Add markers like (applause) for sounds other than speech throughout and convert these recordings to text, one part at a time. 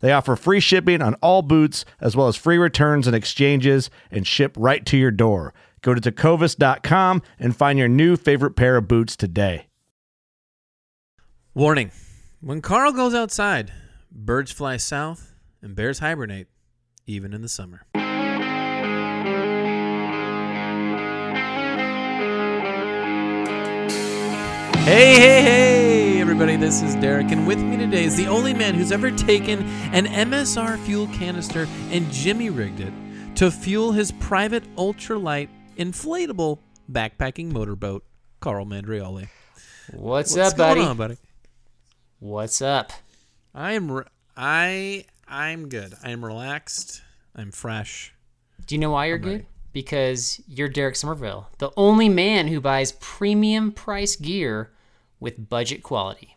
They offer free shipping on all boots, as well as free returns and exchanges, and ship right to your door. Go to tecovas.com and find your new favorite pair of boots today. Warning When Carl goes outside, birds fly south and bears hibernate, even in the summer. Hey, hey, hey, everybody, this is Derek, and with me today is the only man who's ever taken an MSR fuel canister and Jimmy rigged it to fuel his private ultralight inflatable backpacking motorboat, Carl Mandrioli. What's, What's up, buddy? on, buddy? What's up? I am re- I I'm good. I am relaxed. I'm fresh. Do you know why you're I'm good? ready. Because you're Derek Somerville, the only man who buys premium price gear with budget quality.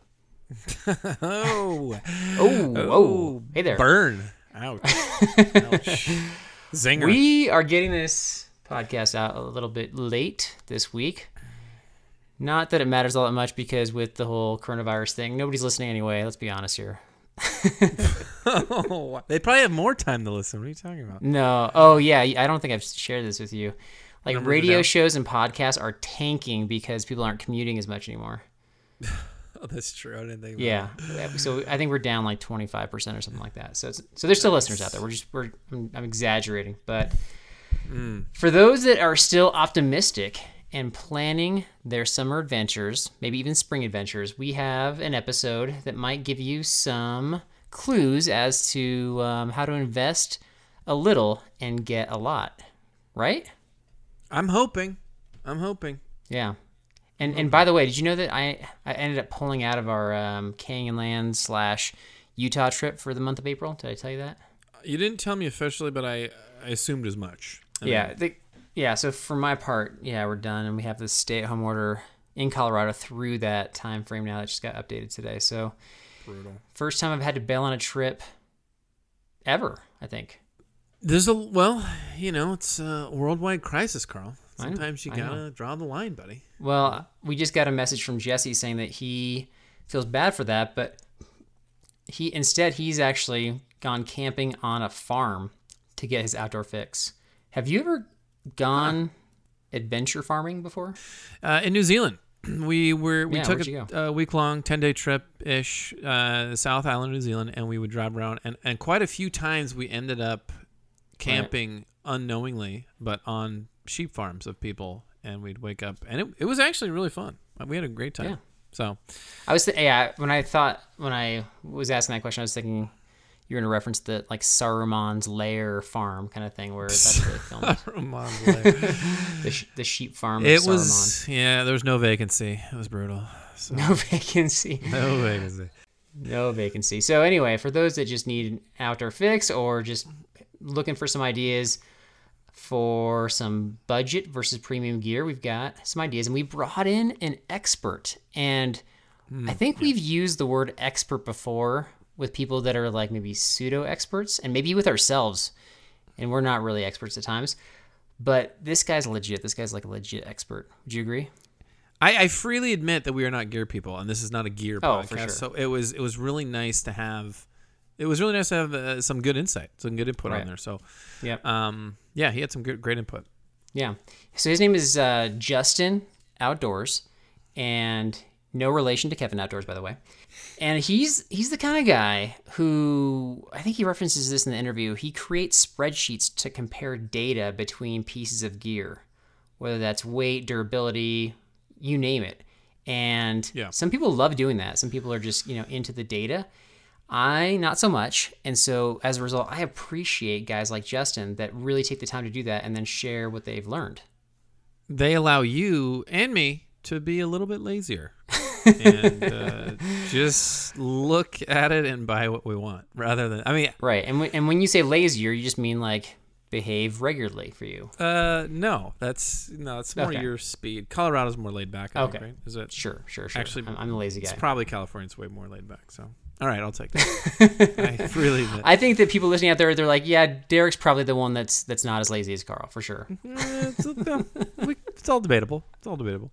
Oh, Oh, oh, hey there. burn! Ouch! Ouch! (laughs) Zinger! We are getting this podcast out a little bit late this week. Not that it matters all that much because with the whole coronavirus thing, nobody's listening anyway. Let's be honest here. (laughs) oh, they probably have more time to listen. What are you talking about? No. Oh yeah, I don't think I've shared this with you. Like are radio shows and podcasts are tanking because people aren't commuting as much anymore. (laughs) Oh, that's true. I didn't think. Yeah. So I think we're down like 25% or something like that. So it's, so there's still listeners out there. We're just we're I'm, I'm exaggerating, but Mm. for those that are still optimistic and planning their summer adventures, maybe even spring adventures, we have an episode that might give you some clues as to um, how to invest a little and get a lot. Right? I'm hoping. I'm hoping. Yeah. And and by the way, did you know that I I ended up pulling out of our um, Canyonland slash Utah trip for the month of April? Did I tell you that? You didn't tell me officially, but I, I assumed as much. I yeah. mean, The, yeah. So for my part, yeah, we're done, and we have this stay-at-home order in Colorado through that time frame now that just got updated today. So brutal. first time I've had to bail on a trip ever. I think. There's a well, you know, it's a worldwide crisis, Carl. Sometimes you gotta draw the line, buddy. Well, we just got a message from Jesse saying that he feels bad for that, but he instead he's actually gone camping on a farm to get his outdoor fix. Have you ever gone adventure farming before? Uh, in New Zealand, (clears throat) we were we Yeah, took a, a week long, ten day trip ish, uh, South Island, New Zealand, and we would drive around, and and quite a few times we ended up camping unknowingly, but on sheep farms of people, and we'd wake up, and it it was actually really fun. Uh, we had a great time. Yeah. So I was th- yeah, when I thought when I was asking that question, I was thinking you're going to reference the like Saruman's lair farm kind of thing where that's where they (laughs) filmed (laughs) the, sh- the sheep farm. it of was yeah. There was no vacancy. It was brutal. So, no (laughs) vacancy. no vacancy. No vacancy. So anyway, for those that just need an outdoor fix or just looking for some ideas for some budget versus premium gear, we've got some ideas, and we brought in an expert. And hmm. I think we've used the word expert before with people that are like maybe pseudo experts, and maybe with ourselves, and we're not really experts at times. But this guy's legit. This guy's like a legit expert. Would you agree? I, I freely admit that we are not gear people, and this is not a gear Oh, podcast. for sure. So it was it was really nice to have. It was really nice to have uh, some good insight, some good input Right. on there. So, Yep. um, yeah, he had some good, great input. Yeah. So his name is uh, Justin Outdoors, and no relation to Kevin Outdoors, by the way. And he's he's the kind of guy who I think he references this in the interview. He creates spreadsheets to compare data between pieces of gear, whether that's weight, durability, you name it. And Yeah. some people love doing that. Some people are just you know into the data. I not so much. And so as a result, I appreciate guys like Justin that really take the time to do that and then share what they've learned. They allow you and me to be a little bit lazier (laughs) and uh, just look at it and buy what we want, rather than. I mean, Right. And when, and when you say lazier, you just mean like behave regularly for you. uh, no, that's no, it's more Okay. your speed. Colorado's more laid back. I Okay. think, right? Is it? Sure, sure, sure. Actually, I'm, I'm the lazy guy. It's probably California's way more laid back. So, all right, I'll take that. (laughs) I really admit. I think that people listening out there, they're like, yeah, Derek's probably the one that's that's not as lazy as Carl, for sure. Eh, it's, we, it's all debatable. It's all debatable.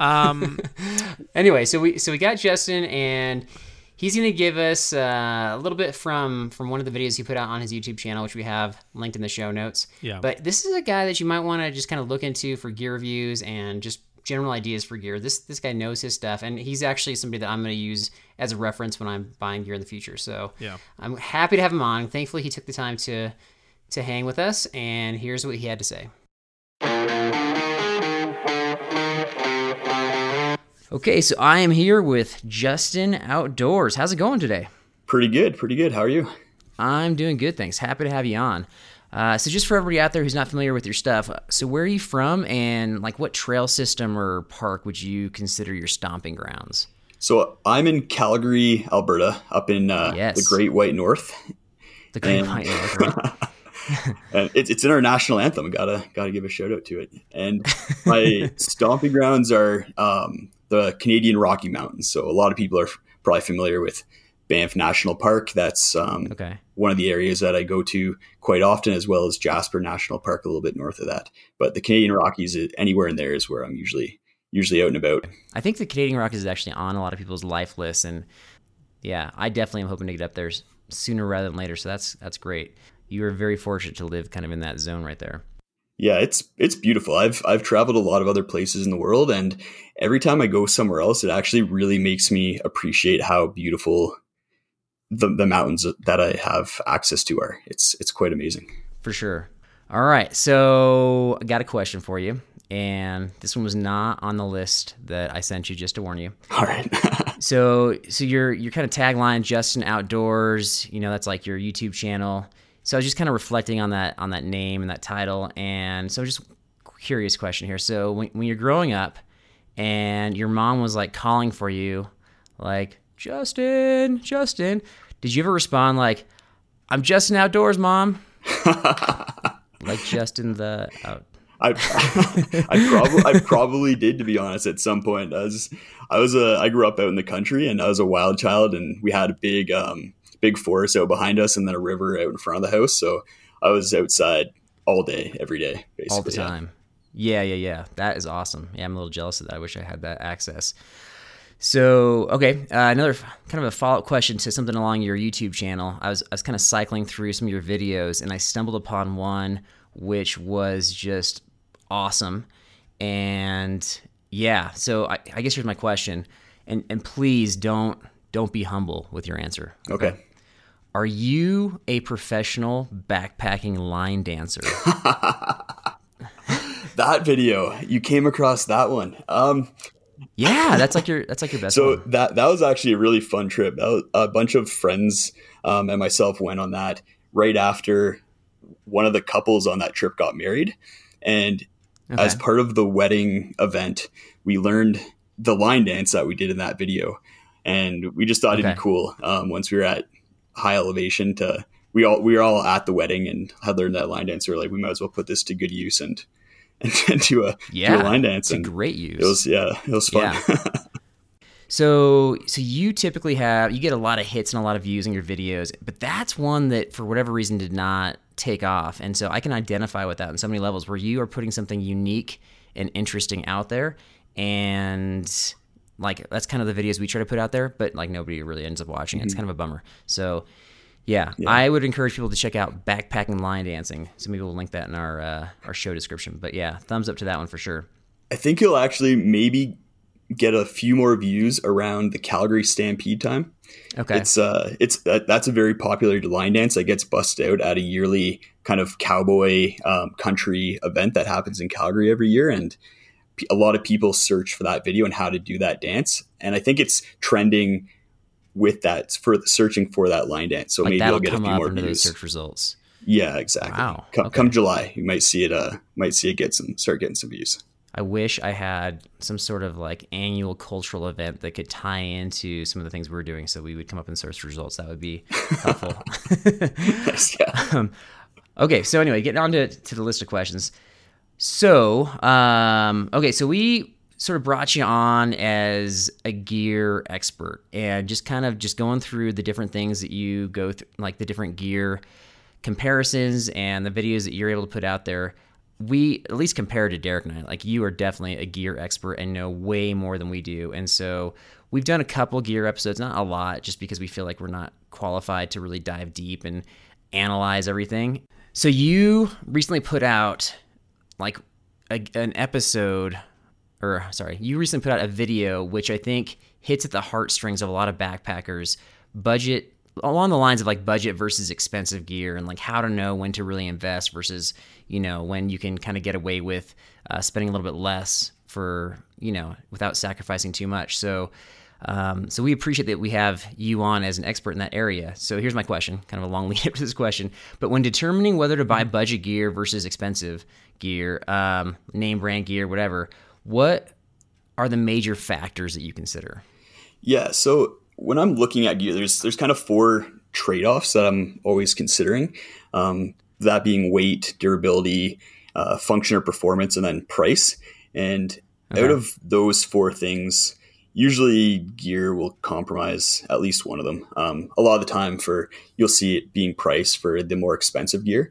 Um, (laughs) anyway, so we so we got Justin, and he's gonna give us uh, a little bit from from one of the videos he put out on his YouTube channel, which we have linked in the show notes. Yeah. But this is a guy that you might want to just kind of look into for gear reviews and just general ideas for gear. This this guy knows his stuff, and he's actually somebody that I'm gonna use as a reference when I'm buying gear in the future. So Yeah. I'm happy to have him on. Thankfully, he took the time to to hang with us, and here's what he had to say. Okay, so I am here with Justin Outdoors. How's it going today? Pretty good, pretty good. How are you? I'm doing good, thanks. Happy to have you on. Uh, so, just for everybody out there who's not familiar with your stuff, so where are you from, and like what trail system or park would you consider your stomping grounds? So I'm in Calgary, Alberta, up in uh, Yes. the Great White North, The Great And- White North, (laughs) right? (laughs) and it's it's in our national anthem. Gotta gotta give a shout out to it. And my (laughs) stomping grounds are um, the Canadian Rocky Mountains. So a lot of people are probably familiar with Banff National Park. That's um, Okay. one of the areas that I go to quite often, as well as Jasper National Park, a little bit north of that. But the Canadian Rockies, uh, anywhere in there, is where I'm usually usually out and about. I think the Canadian Rockies is actually on a lot of people's life lists, and yeah, I definitely am hoping to get up there sooner rather than later. So that's that's great. You are very fortunate to live kind of in that zone right there. Yeah, it's it's beautiful. I've I've traveled a lot of other places in the world, and every time I go somewhere else, it actually really makes me appreciate how beautiful the the mountains that I have access to are. It's it's quite amazing. For sure. All right. So I got a question for you. And this one was not on the list that I sent you just to warn you. (laughs) All right. (laughs) So so your your kind of tagline, Justin Outdoors, you know, that's like your YouTube channel. So I was just kind of reflecting on that on that name and that title. And so just curious question here. So when when you're growing up and your mom was like calling for you, like, Justin, Justin, did you ever respond like, I'm Justin Outdoors, mom? (laughs) like Justin the out. I (laughs) I probably I probably did to be honest at some point. I was I was a I grew up out in the country and I was a wild child and we had a big um big forest out behind us and then a river out in front of the house. So I was outside all day, every day, basically. all the yeah. time. Yeah, yeah, yeah. That is awesome. Yeah, I'm a little jealous of that. I wish I had that access. So, okay, uh, another f- kind of a follow up question to something along your YouTube channel. I was I was kind of cycling through some of your videos, and I stumbled upon one which was just awesome. And yeah, so I, I guess here's my question, and and please don't don't be humble with your answer. Okay. Are you a professional backpacking line dancer? (laughs) That video, you came across that one. Um, Yeah, that's like your that's like your best so one. that that was actually a really fun trip. That was, a bunch of friends um, and myself went on that right after one of the couples on that trip got married, and Okay. as part of the wedding event, we learned the line dance that we did in that video, and we just thought it'd be cool. Um, once we were at high elevation, to we all we were all at the wedding and had learned that line dance. We were like, we might as well put this to good use and (laughs) and, do a do Yeah, a line dance. It's a great use. it was yeah, it was fun. (laughs) so so you typically have you get a lot of hits and a lot of views in your videos, but that's one that for whatever reason did not take off. And so I can identify with that on so many levels where you are putting something unique and interesting out there. And like that's kind of the videos we try to put out there, but like nobody really ends up watching. Mm-hmm. It's kind of a bummer. So yeah, yeah, I would encourage people to check out backpacking line dancing. So maybe we'll link that in our uh, our show description. But yeah, thumbs up to that one for sure. I think you'll actually maybe get a few more views around the Calgary Stampede time. Okay, it's uh, it's that, that's a very popular line dance that gets busted out at a yearly kind of cowboy um, country event that happens in Calgary every year, and a lot of people search for that video and how to do that dance. And I think it's trending with that for searching for that line dance. So like maybe you'll get a few more views. search results. Yeah, exactly. Wow. Come, okay. come, July, you might see it. Uh, might see it get some start getting some views. I wish I had some sort of like annual cultural event that could tie into some of the things we are doing, so we would come up in search results. That would be helpful. (laughs) nice, yeah. (laughs) um, okay, so anyway, getting on to, to the list of questions. So, um, okay, so we sort of brought you on as a gear expert and just kind of just going through the different things that you go through, like the different gear comparisons and the videos that you're able to put out there. We, at least compared to Derek and I, like you are definitely a gear expert and know way more than we do. And so we've done a couple gear episodes, not a lot, just because we feel like we're not qualified to really dive deep and analyze everything. So you recently put out like a, an episode or sorry, you recently put out a video which I think hits at the heartstrings of a lot of backpackers. Budget along the lines of like budget versus expensive gear and like how to know when to really invest versus you know when you can kind of get away with uh, spending a little bit less for you know without sacrificing too much. So. Um, so we appreciate that we have you on as an expert in that area. So here's my question, kind of a long (laughs) lead up to this question. But when determining whether to buy budget gear versus expensive gear, um, name brand gear, whatever, what are the major factors that you consider? Yeah, so when I'm looking at gear, there's there's kind of four trade-offs that I'm always considering. Um, that being weight, durability, uh, function or performance, and then price. And okay. out of those four things, usually gear will compromise at least one of them. Um, a lot of the time, for you'll see it being price for the more expensive gear.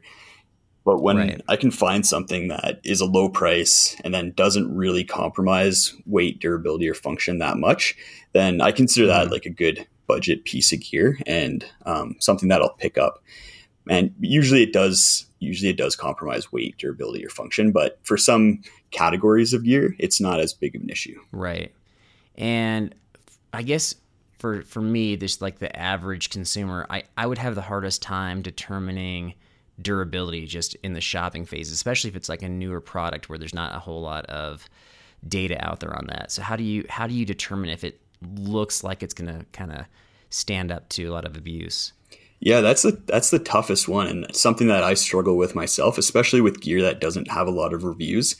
But when right. I can find something that is a low price and then doesn't really compromise weight, durability, or function that much, then I consider that mm-hmm. like a good budget piece of gear and um, something that I'll pick up. And usually it does. Usually it does compromise weight, durability, or function. But for some categories of gear, it's not as big of an issue. Right. And I guess for for me, this like the average consumer, I I would have the hardest time determining durability just in the shopping phase, especially if it's like a newer product where there's not a whole lot of data out there on that. So how do you how do you determine if it looks like it's going to kind of stand up to a lot of abuse? Yeah, that's the that's the toughest one and something that I struggle with myself, especially with gear that doesn't have a lot of reviews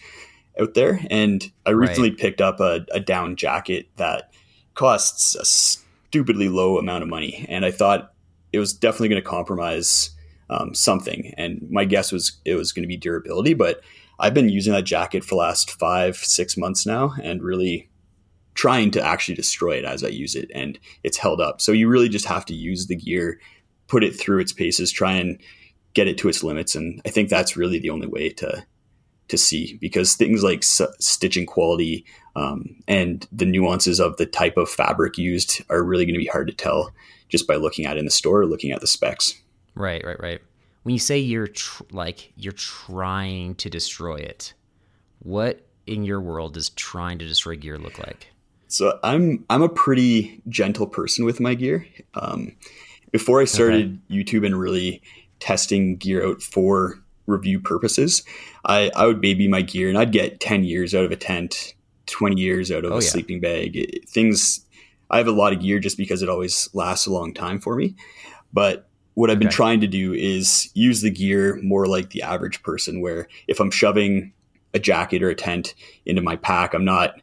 out there. And I recently right. picked up a, a down jacket that costs a stupidly low amount of money, and I thought it was definitely going to compromise um, something. And my guess was it was going to be durability, but I've been using that jacket for the last five, six months now and really trying to actually destroy it as I use it. And it's held up. So you really just have to use the gear, put it through its paces, try and get it to its limits. And I think that's really the only way to to see because things like s- stitching quality um, and the nuances of the type of fabric used are really going to be hard to tell just by looking at it in the store or looking at the specs. Right, right, right. When you say you're tr- like you're trying to destroy it, what in your world does trying to destroy gear look like? So I'm I'm a pretty gentle person with my gear. Um, before I started okay. YouTube and really testing gear out for review purposes, I, I would baby my gear and I'd get 10 years out of a tent, 20 years out of oh, a yeah. sleeping bag. It, things I have a lot of gear just because it always lasts a long time for me. But what I've been trying to do is use the gear more like the average person, where if I'm shoving a jacket or a tent into my pack, I'm not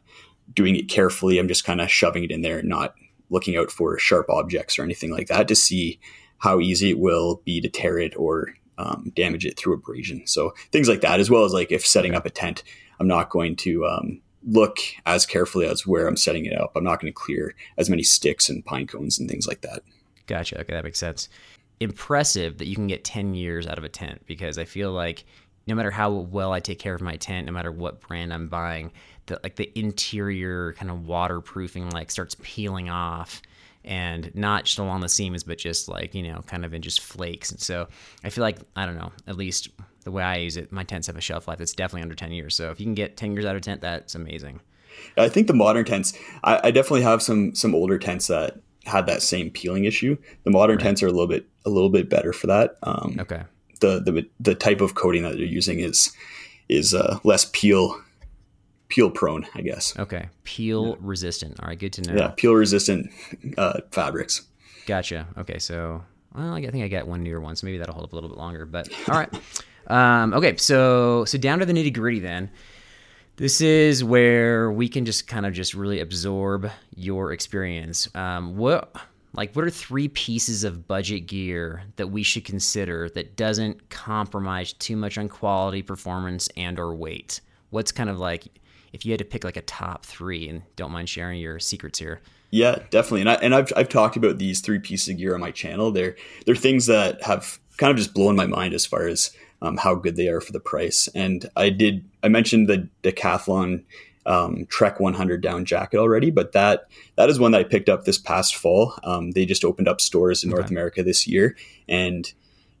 doing it carefully. I'm just kind of shoving it in there, not looking out for sharp objects or anything like that to see how easy it will be to tear it or um, damage it through abrasion. So things like that, as well as like if setting up a tent, I'm not going to um, look as carefully as where I'm setting it up. I'm not going to clear as many sticks and pine cones and things like that. Gotcha. Okay, that makes sense impressive that you can get 10 years out of a tent because I feel like no matter how well I take care of my tent, no matter what brand I'm buying, the like the interior kind of waterproofing like starts peeling off and not just along the seams, but just like, you know, kind of in just flakes. And so I feel like, I don't know, at least the way I use it, my tents have a shelf life that's definitely under 10 years. So if you can get 10 years out of a tent, that's amazing. I think the modern tents, I, I definitely have some some older tents that had that same peeling issue. The modern right. tents are a little bit a little bit better for that. Um, okay. The, the the type of coating that they're using is is uh, less peel peel prone, I guess. Okay, peel yeah. resistant. All right, good to know. Yeah, peel resistant uh, fabrics. Gotcha. Okay, so well, I think I got one newer one, so maybe that'll hold up a little bit longer. But (laughs) all right. Um, okay, so so down to the nitty gritty then. This is where we can just kind of just really absorb your experience. Um, what like what are three pieces of budget gear that we should consider that doesn't compromise too much on quality, performance, and or weight? What's kind of like if you had to pick like a top three, and don't mind sharing your secrets here. Yeah, definitely. And I and I've I've talked about these three pieces of gear on my channel. They're they're things that have kind of just blown my mind as far as um, how good they are for the price. And I did I mentioned the Decathlon um, Trek 100 down jacket already, but that that is one that I picked up this past fall. Um, they just opened up stores in okay. North America this year, and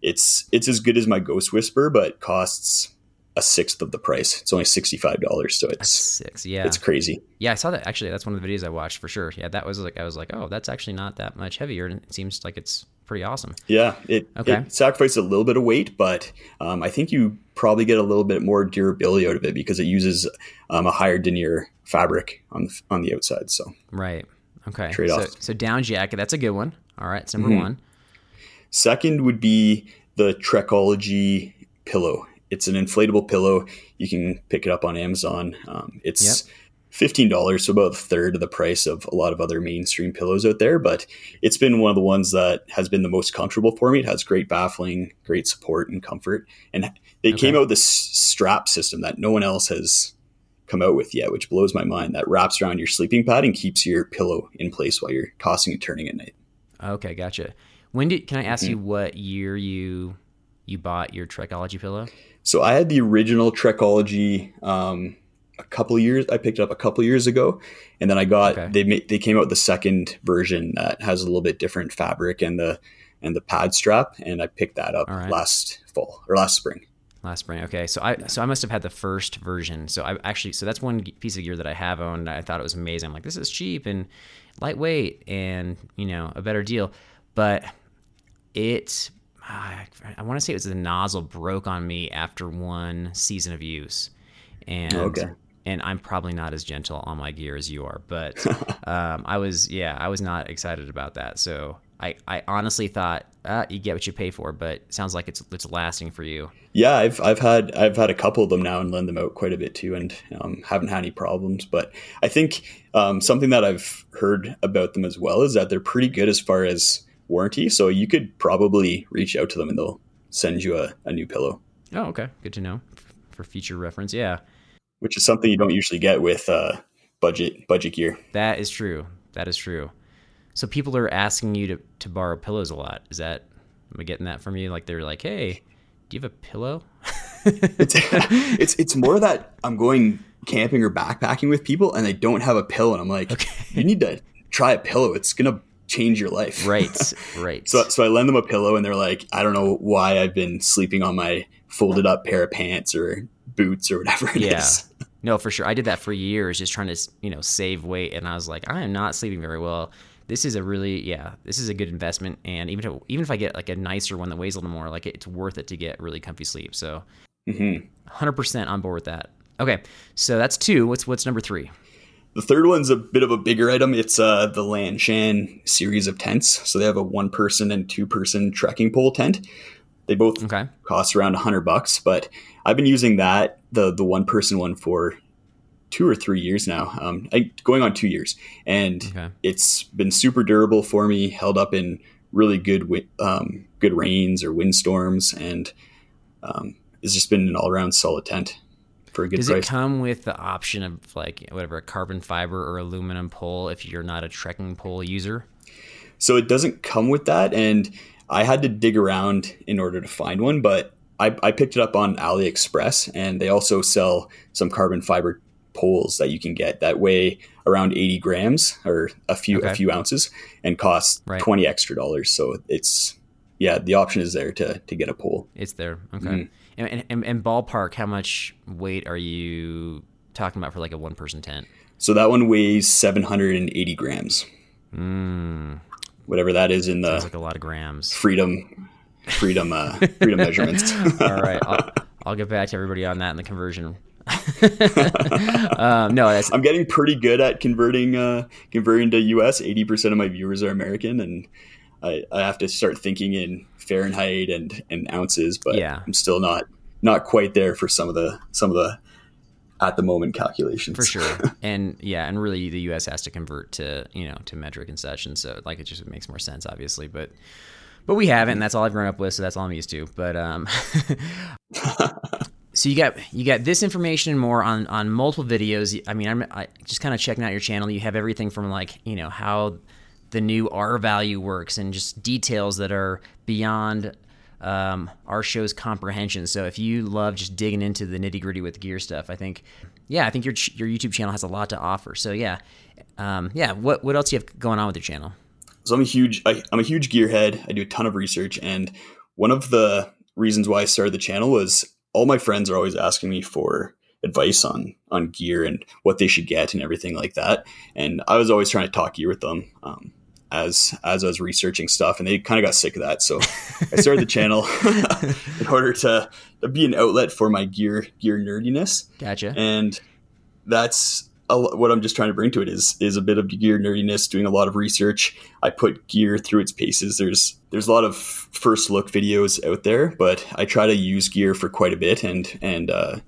it's it's as good as my Ghost Whisper, but costs a sixth of the price. It's only sixty five dollars, so it's six. Yeah, it's crazy. Yeah, I saw that actually. That's one of the videos I watched for sure. Yeah, that was like I was like, oh, that's actually not that much heavier, and it seems like it's pretty awesome. Yeah, it, okay. it sacrifices a little bit of weight, but um, I think you probably get a little bit more durability out of it because it uses um, a higher denier fabric on the, on the outside. So right, okay. Trade off. So, so, down jacket, that's a good one. All right, it's number mm-hmm. one. Second would be the Trekology pillow it's an inflatable pillow. You can pick it up on Amazon. Um, it's yep. Fifteen dollars, so about a third of the price of a lot of other mainstream pillows out there. But it's been one of the ones that has been the most comfortable for me. It has great baffling, great support and comfort, and they okay. came out with this strap system that no one else has come out with yet, which blows my mind. That wraps around your sleeping pad and keeps your pillow in place while you're tossing and turning at night. Okay, gotcha. When did can I ask mm-hmm. you what year you you bought your Trekology pillow? So I had the original Trekology um, a couple years. I picked it up a couple years ago, and then I got okay. they made, they came out with the second version that has a little bit different fabric and the and the pad strap, and I picked that up right. last fall or last spring. Last spring, okay. So I so I must have had the first version. So I actually so that's one piece of gear that I have owned. I thought it was amazing. I'm like, this is cheap and lightweight, and you know a better deal, but it I, I want to say it was the nozzle broke on me after one season of use, and okay. And I'm probably not as gentle on my gear as you are, but (laughs) um, I was yeah I was not excited about that. So I, I honestly thought uh, you get what you pay for, but sounds like it's it's lasting for you. Yeah, I've I've had I've had a couple of them now and lend them out quite a bit too, and um, haven't had any problems. But I think um, something that I've heard about them as well is that they're pretty good as far as warranty. So you could probably reach out to them and they'll send you a, a new pillow. Oh, okay. Good to know for future reference. Yeah. Which is something you don't usually get with uh, budget budget gear. That is true. That is true. So people are asking you to, to borrow pillows a lot. Is that am I getting that from you? Like they're like, hey, do you have a pillow? it's, (laughs) it's it's more that I'm going camping or backpacking with people and they don't have a pillow and I'm like, okay. you need to try a pillow. It's gonna change your life. Right, (laughs) right. so, so I lend them a pillow and they're like, I don't know why I've been sleeping on my folded up pair of pants or boots or whatever it yeah. is. No, for sure. I did that for years, just trying to, you know, save weight. And I was like, I am not sleeping very well. This is a really, yeah, this is a good investment. And even if, even if I get like a nicer one that weighs a little more, like it's worth it to get really comfy sleep. So, mm-hmm. 100% on board with that. Okay, so that's two. What's what's number three? The third one's a bit of a bigger item. It's uh, the Lanshan series of tents. So they have a one person and two person trekking pole tent. They both okay. cost around a hundred bucks, but I've been using that the the one person one for two or three years now, um, I, going on two years, and okay. it's been super durable for me. Held up in really good um, good rains or windstorms, and um, it's just been an all around solid tent for a good price. Does price. it come with the option of like whatever a carbon fiber or aluminum pole if you're not a trekking pole user? So it doesn't come with that, and I had to dig around in order to find one, but I, I picked it up on AliExpress, and they also sell some carbon fiber poles that you can get that weigh around 80 grams or a few Okay. a few ounces and cost Right. 20 extra dollars. So it's yeah, the option is there to to get a pole. It's there. Okay. Mm-hmm. And, and, and ballpark, how much weight are you talking about for like a one person tent? So that one weighs 780 grams, Mm, whatever that is in sounds the like a lot of grams. freedom freedom uh, freedom measurements. (laughs) All right, I'll, I'll get back to everybody on that in the conversion. (laughs) um, no, I'm getting pretty good at converting uh, converting to US. 80% of my viewers are American, and I, I have to start thinking in Fahrenheit and, and ounces. But Yeah. I'm still not not quite there for some of the some of the at the moment calculations. for sure. (laughs) And yeah, and really the U.S. has to convert to you know to metric and such, and so like it just makes more sense, obviously. But but we haven't, and that's all I've grown up with, so that's all I'm used to. But um, (laughs) so you got you got this information and more on on multiple videos. I mean, I'm I, just kind of checking out your channel. You have everything from like you know how the new R value works and just details that are beyond um, our show's comprehension. So if you love just digging into the nitty gritty with gear stuff, I think, yeah, I think your your YouTube channel has a lot to offer. So yeah, um, yeah. What what else do you have going on with your channel? So I'm a huge I, I'm a huge gearhead. I do a ton of research, and one of the reasons why I started the channel was all my friends are always asking me for advice on on gear and what they should get and everything like that. And I was always trying to talk gear with them um, as as I was researching stuff, and they kind of got sick of that. So I started the channel (laughs) (laughs) in order to, to be an outlet for my gear gear nerdiness Gotcha. and that's a, what I'm just trying to bring to it is is a bit of gear nerdiness, doing a lot of research. I put gear through its paces. There's there's a lot of first look videos out there, but I try to use gear for quite a bit and and uh,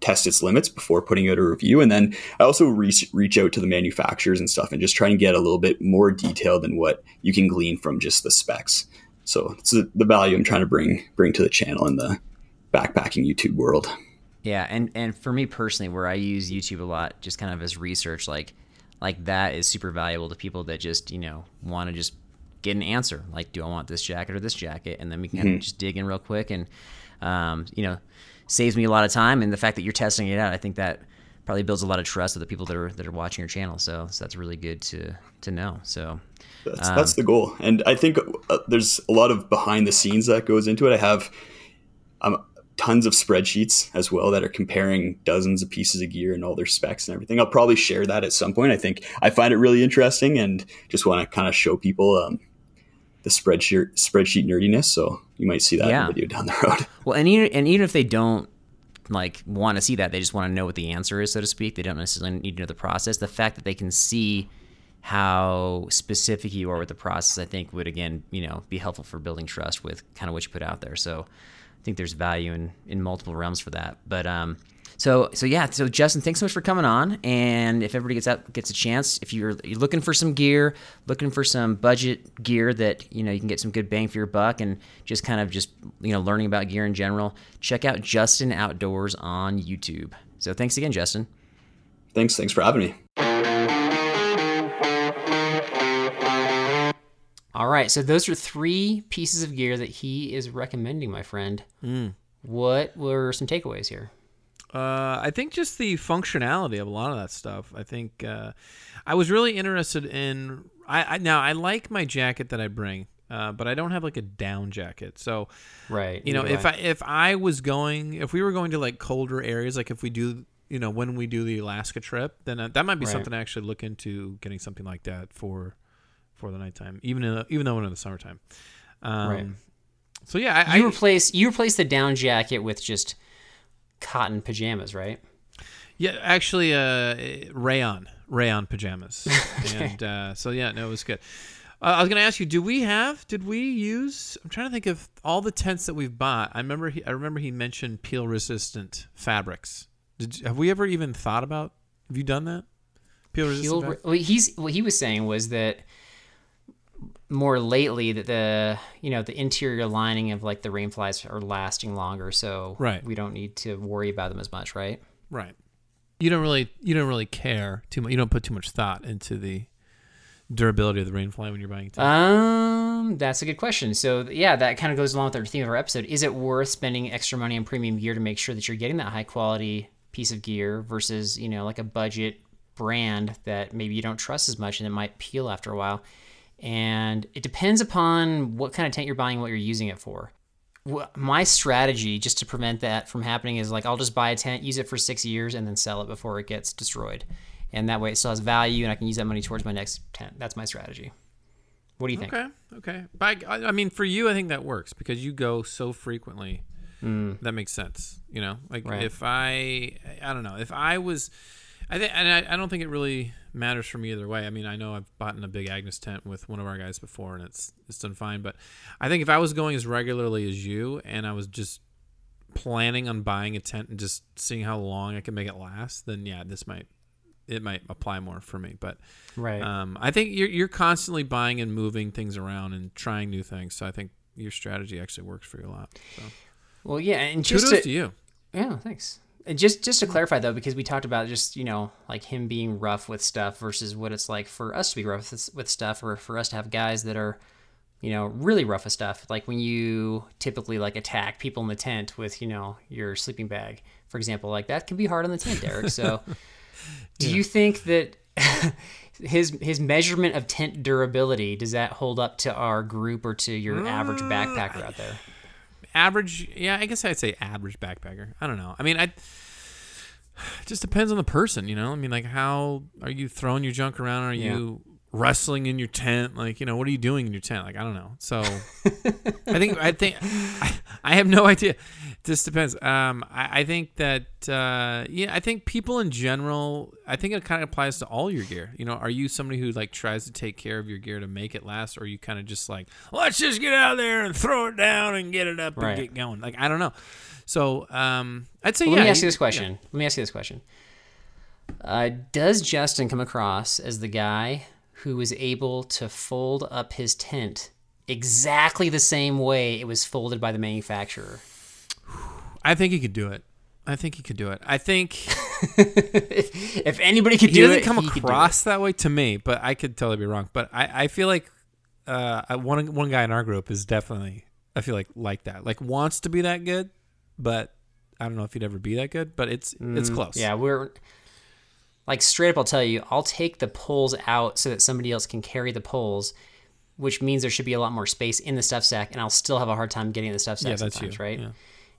test its limits before putting out a review. And then I also reach reach out to the manufacturers and stuff and just try and get a little bit more detail than what you can glean from just the specs. So it's the value I'm trying to bring bring to the channel in the backpacking YouTube world. Yeah, and and for me personally, where I use YouTube a lot, just kind of as research, like like that is super valuable to people that just you know want to just get an answer. Like, do I want this jacket or this jacket? And then we can kind of just dig in real quick, and um, you know, saves me a lot of time. And the fact that you're testing it out, I think that probably builds a lot of trust with the people that are that are watching your channel. So, so that's really good to to know. So That's, that's the goal, and I think uh, there's a lot of behind the scenes that goes into it. I have um, tons of spreadsheets as well that are comparing dozens of pieces of gear and all their specs and everything. I'll probably share that at some point. I think I find it really interesting, and just want to kind of show people um, the spreadsheet spreadsheet nerdiness. So you might see that Yeah. in a video down the road. (laughs) Well, and even, and even if they don't like want to see that, they just want to know what the answer is, so to speak. They don't necessarily need to know the process. The fact that they can see how specific you are with the process, I think, would again, you know, be helpful for building trust with kind of what you put out there. So, I think there's value in in multiple realms for that. But um, so so yeah, so Justin, thanks so much for coming on. And if everybody gets out gets a chance, if you're, you're looking for some gear, looking for some budget gear that you know you can get some good bang for your buck, and just kind of just you know learning about gear in general, check out Justin Outdoors on YouTube. So thanks again, Justin. Thanks, thanks for having me. All right, so those are three pieces of gear that he is recommending, my friend. What were some takeaways here? Uh, I think just the functionality of a lot of that stuff. I think uh, I was really interested in. I, I now I like my jacket that I bring, uh, but I don't have like a down jacket. So Right. you know, if do I if I was going, if we were going to like colder areas, like if we do, you know, when we do the Alaska trip, then uh, that might be Right. something I actually look into getting something like that for for the nighttime, even in even though we're in the summertime. Um, Right. So yeah, I, you replace you replace the down jacket with just cotton pajamas, right? Yeah, actually, uh, rayon, rayon pajamas, (laughs) and uh, so yeah, no, it was good. Uh, I was gonna ask you, do we have? Did we use? I'm trying to think of all the tents that we've bought. I remember. He, I remember he mentioned peel resistant fabrics. Did have we ever even thought about? Have you done that? Peel resistant. He'll, well, he's what he was saying was that more lately that the you know the interior lining of like the rain flies are lasting longer, so Right. we don't need to worry about them as much, right? Right. You don't really. You don't really care too much. You don't put too much thought into the durability of the rainfly when you're buying? Um, that's a good question. So yeah, that kind of goes along with our theme of our episode. Is it worth spending extra money on premium gear to make sure that you're getting that high quality piece of gear versus you know like a budget brand that maybe you don't trust as much and it might peel after a while? And it depends upon what kind of tent you're buying, what you're using it for. My strategy, just to prevent that from happening, is like I'll just buy a tent, use it for six years, and then sell it before it gets destroyed. And that way, it still has value, and I can use that money towards my next tent. That's my strategy. What do you think? Okay, okay. But I, I mean, for you, I think that works because you go so frequently. That makes sense. You know, like Mm. Right. if I, I don't know, if I was, I think, and I, I don't think it really matters for me either way. I mean, I know I've bought in a Big Agnes tent with one of our guys before, and it's it's done fine. But I think if I was going as regularly as you, and I was just planning on buying a tent and just seeing how long I can make it last, then yeah, this might it might apply more for me. But Right. um, I think you're you're constantly buying and moving things around and trying new things. So I think your strategy actually works for you a lot. So well, yeah, and just kudos to, to you. Yeah, thanks. And just just to mm-hmm. clarify though, because we talked about just you know like him being rough with stuff versus what it's like for us to be rough with, with stuff, or for us to have guys that are, you know, really rough with stuff. Like when you typically like attack people in the tent with you know your sleeping bag, for example, like that can be hard on the tent, Derek. So, (laughs) do you think that? (laughs) His his measurement of tent durability does that hold up to our group or to your average mm, backpacker out there? Average, yeah, I guess I'd say average backpacker. I don't know. I mean, I (sighs) it just depends on the person, you know. I mean, like how are you throwing your junk around? Are Yeah. you wrestling in your tent? Like, you know, what are you doing in your tent? Like, I don't know. So, I think I think (laughs) I, I have no idea. this depends. Um, I, I think that uh, yeah, I think people in general. I think it kind of applies to all your gear. You know, are you somebody who like tries to take care of your gear to make it last, or are you kind of just like let's just get out there and throw it down and get it up Right. and get going? Like, I don't know. So, um, I'd say Well, yeah. let me ask you this question. Let me ask you this question. Uh, does Justin come across as the guy who is able to fold up his tent exactly the same way it was folded by the manufacturer? (sighs) I think he could do it. I think he could do it. I think if, (laughs) if anybody could do it, he doesn't come he across that way to me, but I could totally be wrong. But I, I feel like uh, one one guy in our group is definitely I feel like like that, like wants to be that good, but I don't know if he'd ever be that good. But it's it's close. Mm, Yeah, we're like straight up. I'll tell you, I'll take the poles out so that somebody else can carry the poles. Which means there should be a lot more space in the stuff sack, and I'll still have a hard time getting the stuff sack Yeah, that's sometimes, you. right? Yeah.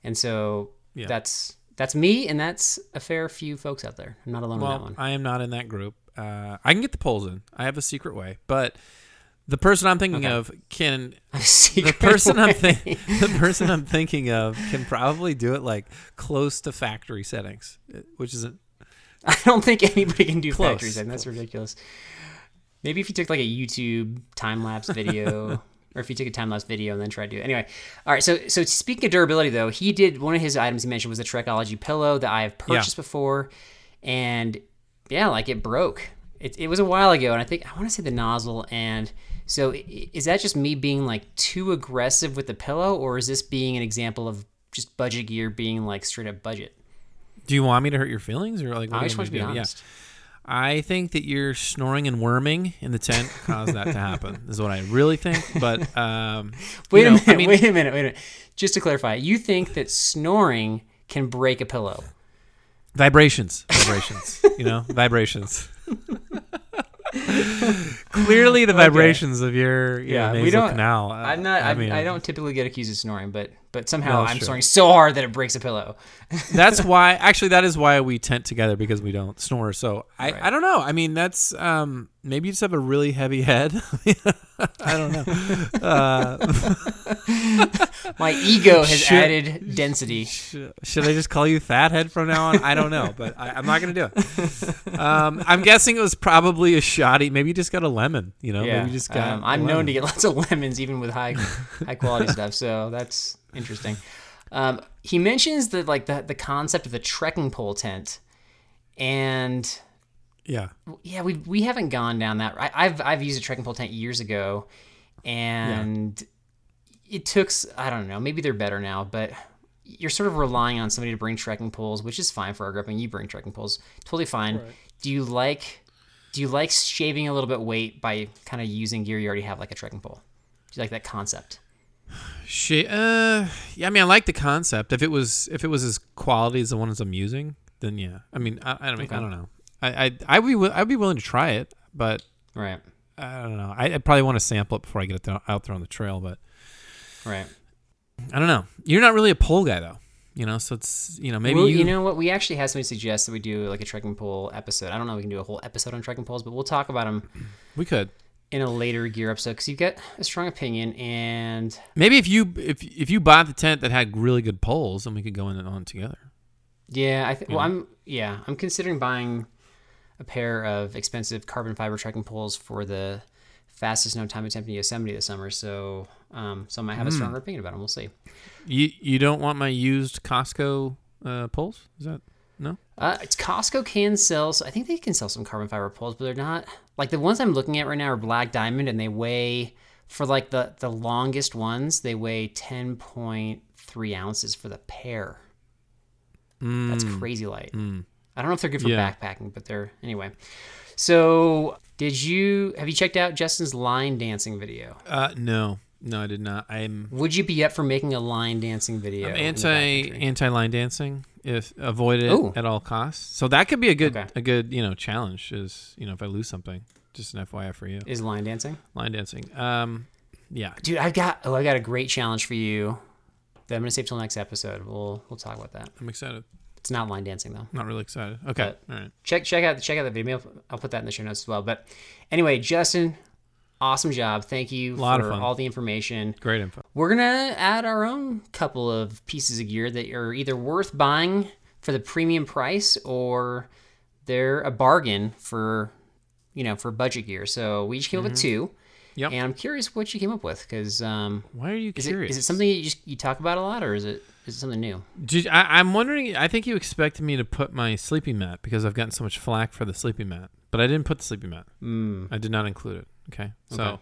And so Yeah. that's that's me, and that's a fair few folks out there. I'm not alone on that Well, one. I am not in that group. Uh, I can get the poles in. I have a secret way, but the person I'm thinking Okay. of can (laughs) the person I'm way. thinking (laughs) the person I'm thinking of can probably do it like close to factory settings, uh, which isn't (laughs) I don't think anybody can do Close, factory setting. That's ridiculous. Maybe if you took like a YouTube time lapse (laughs) video, or if you took a time lapse video and then tried to do it. Anyway, all right. So so speaking of durability, though, he did one of his items he mentioned was a Trekology pillow that I have purchased before, and yeah, like it broke. It, it was a while ago, and I think I want to say the nozzle. And so is that just me being like too aggressive with the pillow, or is this being an example of just budget gear being like straight up budget? Do you want me to hurt your feelings or like? what I just want to be do? honest. Yeah. I think that your snoring and worming in the tent caused that to happen. Is what I really think. But (laughs) um, Wait you a minute. I mean, wait a minute. Wait a minute. Just to clarify, you think that snoring can break a pillow? vibrations, vibrations. you know, vibrations. Clearly, the vibrations of your, your Yeah, we nasal don't- canal. uh, I'm not. I, mean, I don't typically get accused of snoring, but but somehow No, I'm sure. snoring so hard that it breaks a pillow. (laughs) that's why actually that is why we tent together because we don't snore so i Right. i don't know i mean that's um maybe you just have a really heavy head (laughs) i don't know (laughs) uh My ego has Should- added density. sh- should i just call you Fathead from now on i don't know but I, i'm not gonna do it um i'm guessing it was probably a shoddy maybe you just got a lemon you know Yeah, maybe you just got um, I'm known to get lots of lemons, even with high high quality stuff. So that's interesting. Um, he mentions the like the the concept of the trekking pole tent, and yeah yeah, we we haven't gone down that. I, I've I've used a trekking pole tent years ago, and it took I don't know. Maybe they're better now, but you're sort of relying on somebody to bring trekking poles, which is fine for our group. And you bring trekking poles, totally fine. Do you like do you like shaving a little bit weight by kind of using gear you already have, like a trekking pole? Do you like that concept? She, uh, yeah. I mean, I like the concept. If it was, if it was as quality as the ones I'm using, then yeah. I mean, I, I don't, Okay. I don't know. I, I, I'd be, I'd be willing to try it, but Right. I don't know. I, I'd probably want to sample it before I get it th- out there on the trail, but Right. I don't know. You're not really a pole guy though, you know. So it's, you know, maybe well, you, you, know what? We actually had somebody suggest that we do like a trekking pole episode. I don't know if we can do a whole episode on trekking poles, but we'll talk about them we could. In a later gear episode because you get a strong opinion and Maybe if you, if if you bought the tent that had really good poles, then we could go in and on together. Yeah, I think. Well, I'm yeah, I'm considering buying a pair of expensive carbon fiber trekking poles for the fastest known time attempt in Yosemite this summer. So, um, so I might have a Hmm. stronger opinion about them. We'll see. You you don't want my used Costco uh, poles? Is that no? Uh, it's Costco can sell. So I think they can sell some carbon fiber poles, but they're not like the ones I'm looking at right now are black diamond, and they weigh for like the the longest ones. They weigh ten point three ounces for the pair. That's crazy light. I don't know if they're good for. Yeah. backpacking, but they're anyway. So, did you have you checked out Justin's line dancing video? Uh, no, no, I did not. I'm Would you be up for making a line dancing video? I'm anti anti line dancing. If avoid it Ooh. at all costs. So that could be a good Okay. a good you know challenge. Is you know if I lose something, just an FYI for you. Is line dancing? Line dancing. Um, yeah. Dude, I've got oh, I got a great challenge for you that I'm gonna save till next episode. We'll we'll talk about that. I'm excited. It's not line dancing though. Not really excited. Okay. But- all right. Check check out check out the video. I'll put that in the show notes as well. But anyway, Justin, awesome job. Thank you for all the information. Great info. We're gonna add our own couple of pieces of gear that are either worth buying for the premium price or they're a bargain for you know for budget gear. So we each came up with two. Mm-hmm. Yep. And I'm curious what you came up with because um, Why are you is curious? is it something you just you talk about a lot or is it is it something new? Did, I, I'm wondering. I think you expected me to put my sleeping mat because I've gotten so much flack for the sleeping mat, but I didn't put the sleeping mat. Mm. I did not include it. Okay, so Okay.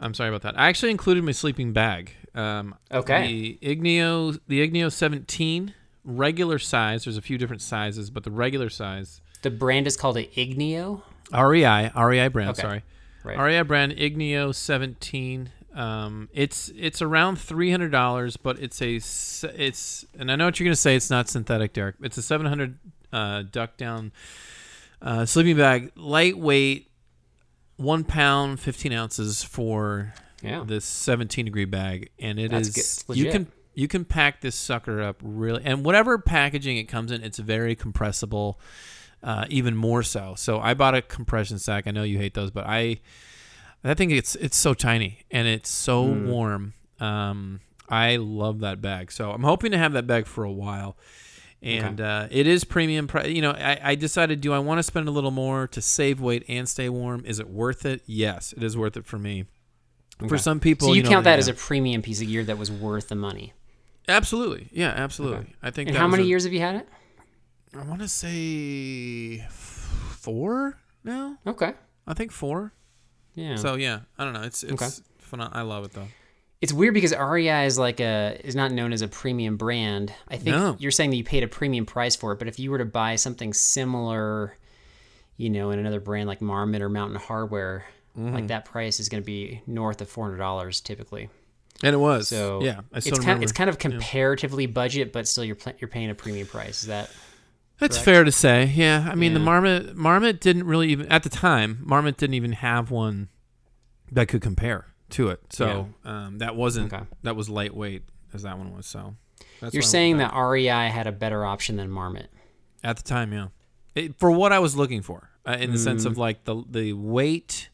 I'm sorry about that. I actually included my sleeping bag. Um, Okay. The Igneo, the Igneo 17 regular size. There's a few different sizes, but the regular size The brand is called a Igneo. REI REI brand. Okay. Sorry, Right. REI brand Igneo 17. Um, it's it's around three hundred dollars, but it's a it's and I know what you're gonna say. It's not synthetic, Derek. It's a 700 uh, duck down uh, sleeping bag, lightweight, one pound, 15 ounces for Yeah. this 17 degree bag, and it That's is good. You can you can pack this sucker up really, and whatever packaging it comes in, it's very compressible, uh, even more so. So I bought a compression sack. I know you hate those, but I I think it's it's so tiny and it's so Hmm. warm. Um, I love that bag. So I'm hoping to have that bag for a while. And uh, it is premium. Pri- you know, I, I decided, do I want to spend a little more to save weight and stay warm? Is it worth it? Yes, it is worth it for me. For some people, So you, know, count they- that as a premium piece of gear that was worth the money. absolutely, yeah, absolutely. Okay. I think. And that how many a- years have you had it? I want to say f- four now. Okay. I think four. Yeah. So yeah, I don't know. It's it's Okay. phenom- I love it though. It's weird because REI is like a is not known as a premium brand. I think No. you're saying that you paid a premium price for it, but if you were to buy something similar, you know, in another brand like Marmot or Mountain Hardwear, Mm-hmm. like that price is going to be north of four hundred dollars typically. And it was. So yeah, I still it's kind remember. it's kind of comparatively budget, but still you're you're paying a premium price. Is that That's correct? fair to say. Yeah, I mean the Marmot Marmot didn't really even at the time Marmot didn't even have one that could compare to it. So um, that wasn't Okay. that was lightweight as that one was. So that's you're I saying that REI had a better option than Marmot? at the time, yeah, it, for what I was looking for uh, in the sense Mm. of like the the weight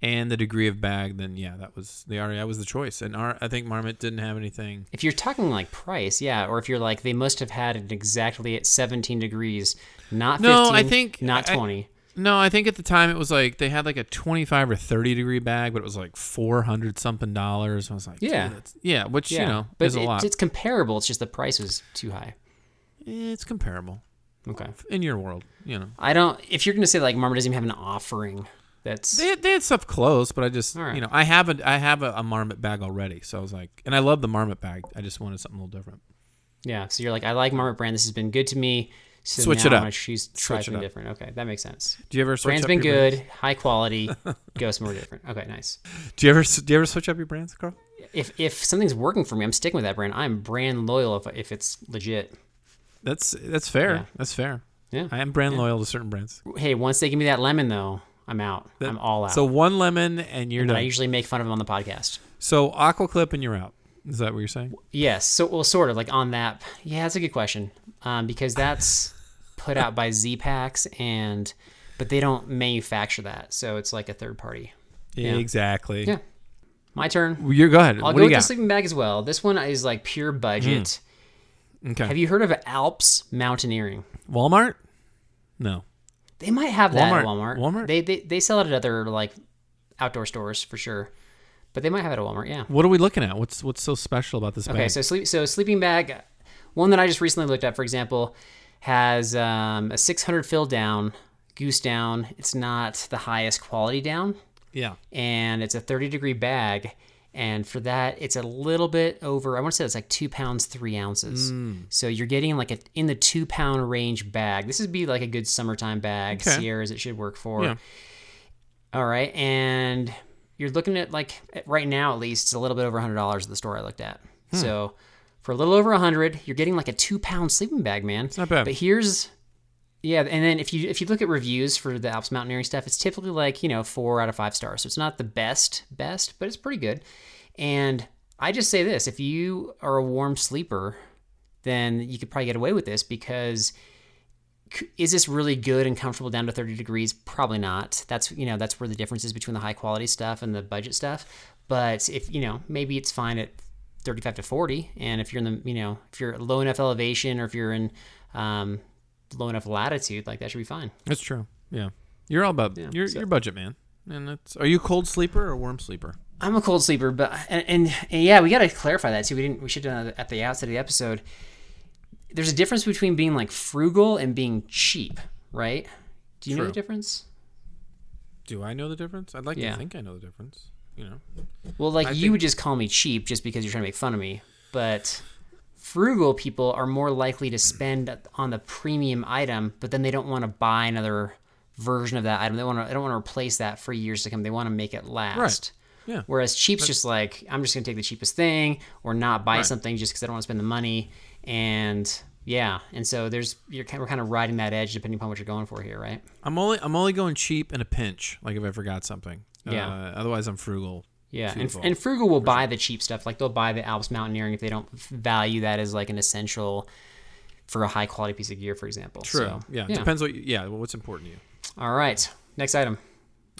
and the degree of bag. Then yeah, that was the REI was the choice, and R, I think Marmot didn't have anything. If you're talking like price, yeah, or if you're like they must have had it exactly at 17 degrees, not 15, No, I think- not I- 20. No, I think at the time it was like they had like a 25 or 30 degree bag, but it was like 400 something dollars. I was like, Yeah. that's, yeah, which yeah, you know but is a lot. it's comparable. It's just the price was too high. It's comparable Okay. in your world, you know. I don't. If you're gonna say like Marmot doesn't even have an offering, that's They had, they had stuff close, but I just right. you know I have a I have a, a marmot bag already, so I was like, and I love the marmot bag. I just wanted something a little different. yeah. So you're like, I like Marmot brand. This has been good to me. So Switch it up. gonna choose try Switch it something different. Okay, that makes sense. Do you ever switch Brand's up been your good, brands? high quality. (laughs) go somewhere different. Okay, nice. Do you ever do you ever switch up your brands, Carl? If if something's working for me, I'm sticking with that brand. I'm brand loyal if if it's legit. That's that's fair. Yeah. That's fair. Yeah. I am brand loyal to certain brands. Hey, once they give me that lemon though, I'm out. That- I'm all out. So one lemon and you're and I usually make fun of them on the podcast. So aqua clip and you're out. Is that what you're saying? Yes. So, well, sort of like on that. Yeah, that's a good question. Um, because that's put out by Z Packs, and but they don't manufacture that, so it's like a third party. Yeah. Exactly. Yeah. My turn. Well, You're go ahead. I'll what go you with the sleeping bag as well. This one is like pure budget. okay. Have you heard of Alps Mountaineering? Walmart? No. They might have that at Walmart. Walmart. Walmart? They, they they sell it at other like outdoor stores for sure, but they might have it at Walmart. Yeah. What are we looking at? What's what's so special about this Okay, bag? so sleep so sleeping bag, one that I just recently looked at, for example, has um, a 600 fill down, goose down. It's not the highest quality down, yeah. and it's a 30 degree bag. And for that, it's a little bit over. I want to say it's like two pounds three ounces. Mm. So you're getting like a in the two pound range bag. This would be like a good summertime bag. Okay. Sierras, it should work for. Yeah. All right, and you're looking at like right now at least it's a little bit over hundred dollars at the store I looked at. Hmm. So for a little over a hundred, you're getting like a two pound sleeping bag, man. It's not bad. But here's yeah, and then if you if you look at reviews for the Alps mountaineering stuff, it's typically like you know four out of five stars. So it's not the best best, but it's pretty good. And I just say this: if you are a warm sleeper, then you could probably get away with this because is this really good and comfortable down to 30 degrees probably not that's you know that's where the difference is between the high quality stuff and the budget stuff but if you know maybe it's fine at 35 to 40 and if you're in the you know if you're low enough elevation or if you're in um, low enough latitude like that should be fine That's true. Yeah. You're all about Yeah, you're so- you're budget man. And that's are you a cold sleeper or a warm sleeper? I'm a cold sleeper, but and, and, and yeah, we got to clarify that too. We didn't. We should have done that at the outset of the episode. There's a difference between being like frugal and being cheap, right? Do you know the difference? Do I know the difference? I'd like Yeah. to think I know the difference. You know. Well, like I you think- would just call me cheap just because you're trying to make fun of me, but frugal people are more likely to spend on the premium item, but then they don't want to buy another version of that item. They want to. They don't want to replace that for years to come. They want to make it last. Yeah. Whereas cheap's just like I'm just gonna take the cheapest thing or not buy Right. something just because I don't want to spend the money. And yeah, and so there's you're kind we're kind of riding that edge depending upon what you're going for here, right? I'm only I'm only going cheap in a pinch, like if I forgot something. Yeah. Uh, otherwise I'm frugal. Yeah, and, and Frugal will buy the cheap stuff. Like they'll buy the Alps Mountaineering if they don't value that as like an essential for a high quality piece of gear, for example. True. So, yeah. Depends what you, yeah, what's important to you. All right, next item.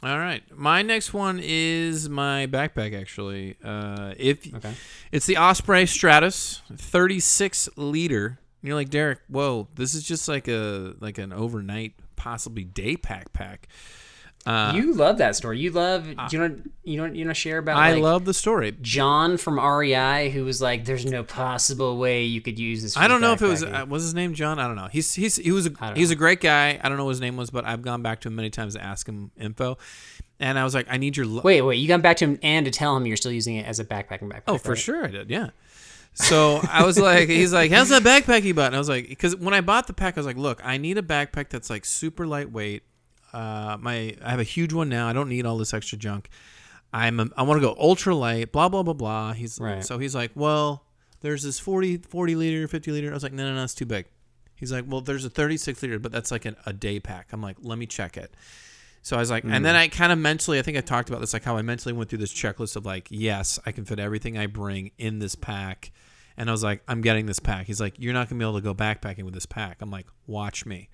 All right. My next one is my backpack actually. Uh if Okay. it's the Osprey Stratos, 36 liter. And you're like, "Derek, whoa, this is just like a like an overnight possibly day pack pack." Uh, you love that story. You love. do you know? You know? You know? Share about. I like, love the story. John from REI, who was like, "There's no possible way you could use this." I don't know if it was uh, was his name John. I don't know. He's he's he was a he's a great guy. I don't know what his name was, but I've gone back to him many times to ask him info, and I was like, I need your lo- Wait, wait. You got back to him and to tell him you're still using it as a backpacking backpack. Oh, for right? sure I did. Yeah. So I was like, he's like, how's that backpack you bought? And I was like, because when I bought the pack, I was like, look, I need a backpack that's like super lightweight. Uh, my I have a huge one now. I don't need all this extra junk. I'm a, I want to go ultra light. Blah blah blah blah. He's Right. so he's like, well, there's this 40 40 liter, 50 liter. I was like, no no no, it's too big. He's like, well, there's a 36 liter, but that's like an, a day pack. I'm like, let me check it. So I was like, and then I kind of mentally, I think I talked about this, like how I mentally went through this checklist of like, yes, I can fit everything I bring in this pack. And I was like, I'm getting this pack. He's like, you're not gonna be able to go backpacking with this pack. I'm like, watch me.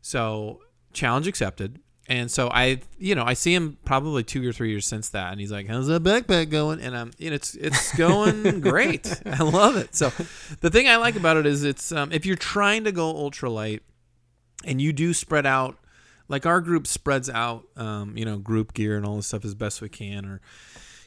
So challenge accepted. And so I, you know, I see him probably two or three years since that, and he's like, "How's that backpack going?" And I'm, you know, it's it's (laughs) going great. I love it. So, the thing I like about it is it's um, if you're trying to go ultralight, and you do spread out like our group spreads out um, you know group gear and all this stuff as best we can or